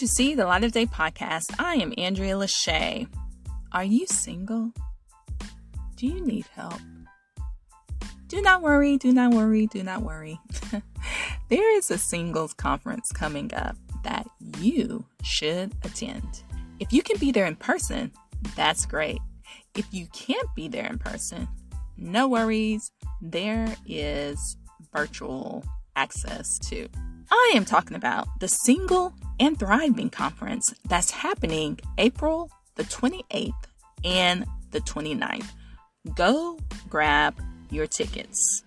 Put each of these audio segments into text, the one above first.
to See the Light of Day podcast. I am Andrea Lashea. Are you single? Do you need help? Do not worry, do not worry, do not worry. there is a singles conference coming up that you should attend. If you can be there in person, that's great. If you can't be there in person, no worries. There is virtual access too. I am talking about the Single and Thriving Conference that's happening April the 28th and the 29th. Go grab your tickets.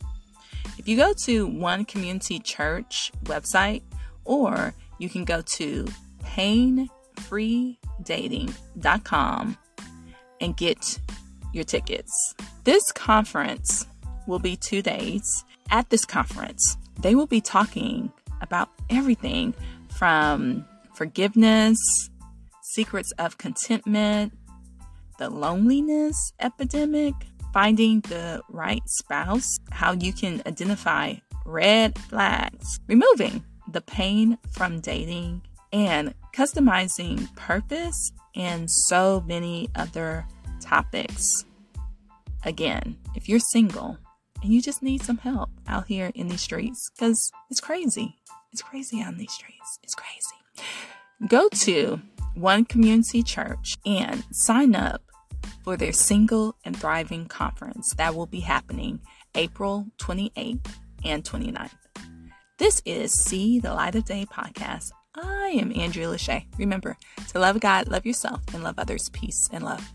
If you go to One Community Church website, or you can go to painfreedating.com and get your tickets. This conference will be two days. At this conference, they will be talking about everything from forgiveness, secrets of contentment, the loneliness epidemic, finding the right spouse, how you can identify red flags, removing the pain from dating, and customizing purpose, and so many other topics. Again, if you're single and you just need some help out here in these streets, because it's crazy. It's crazy on these streets. It's crazy. Go to One Community Church and sign up for their Single and Thriving Conference that will be happening April 28th and 29th. This is See the Light of Day podcast. I am Andrea Lashea. Remember to love God, love yourself, and love others. Peace and love.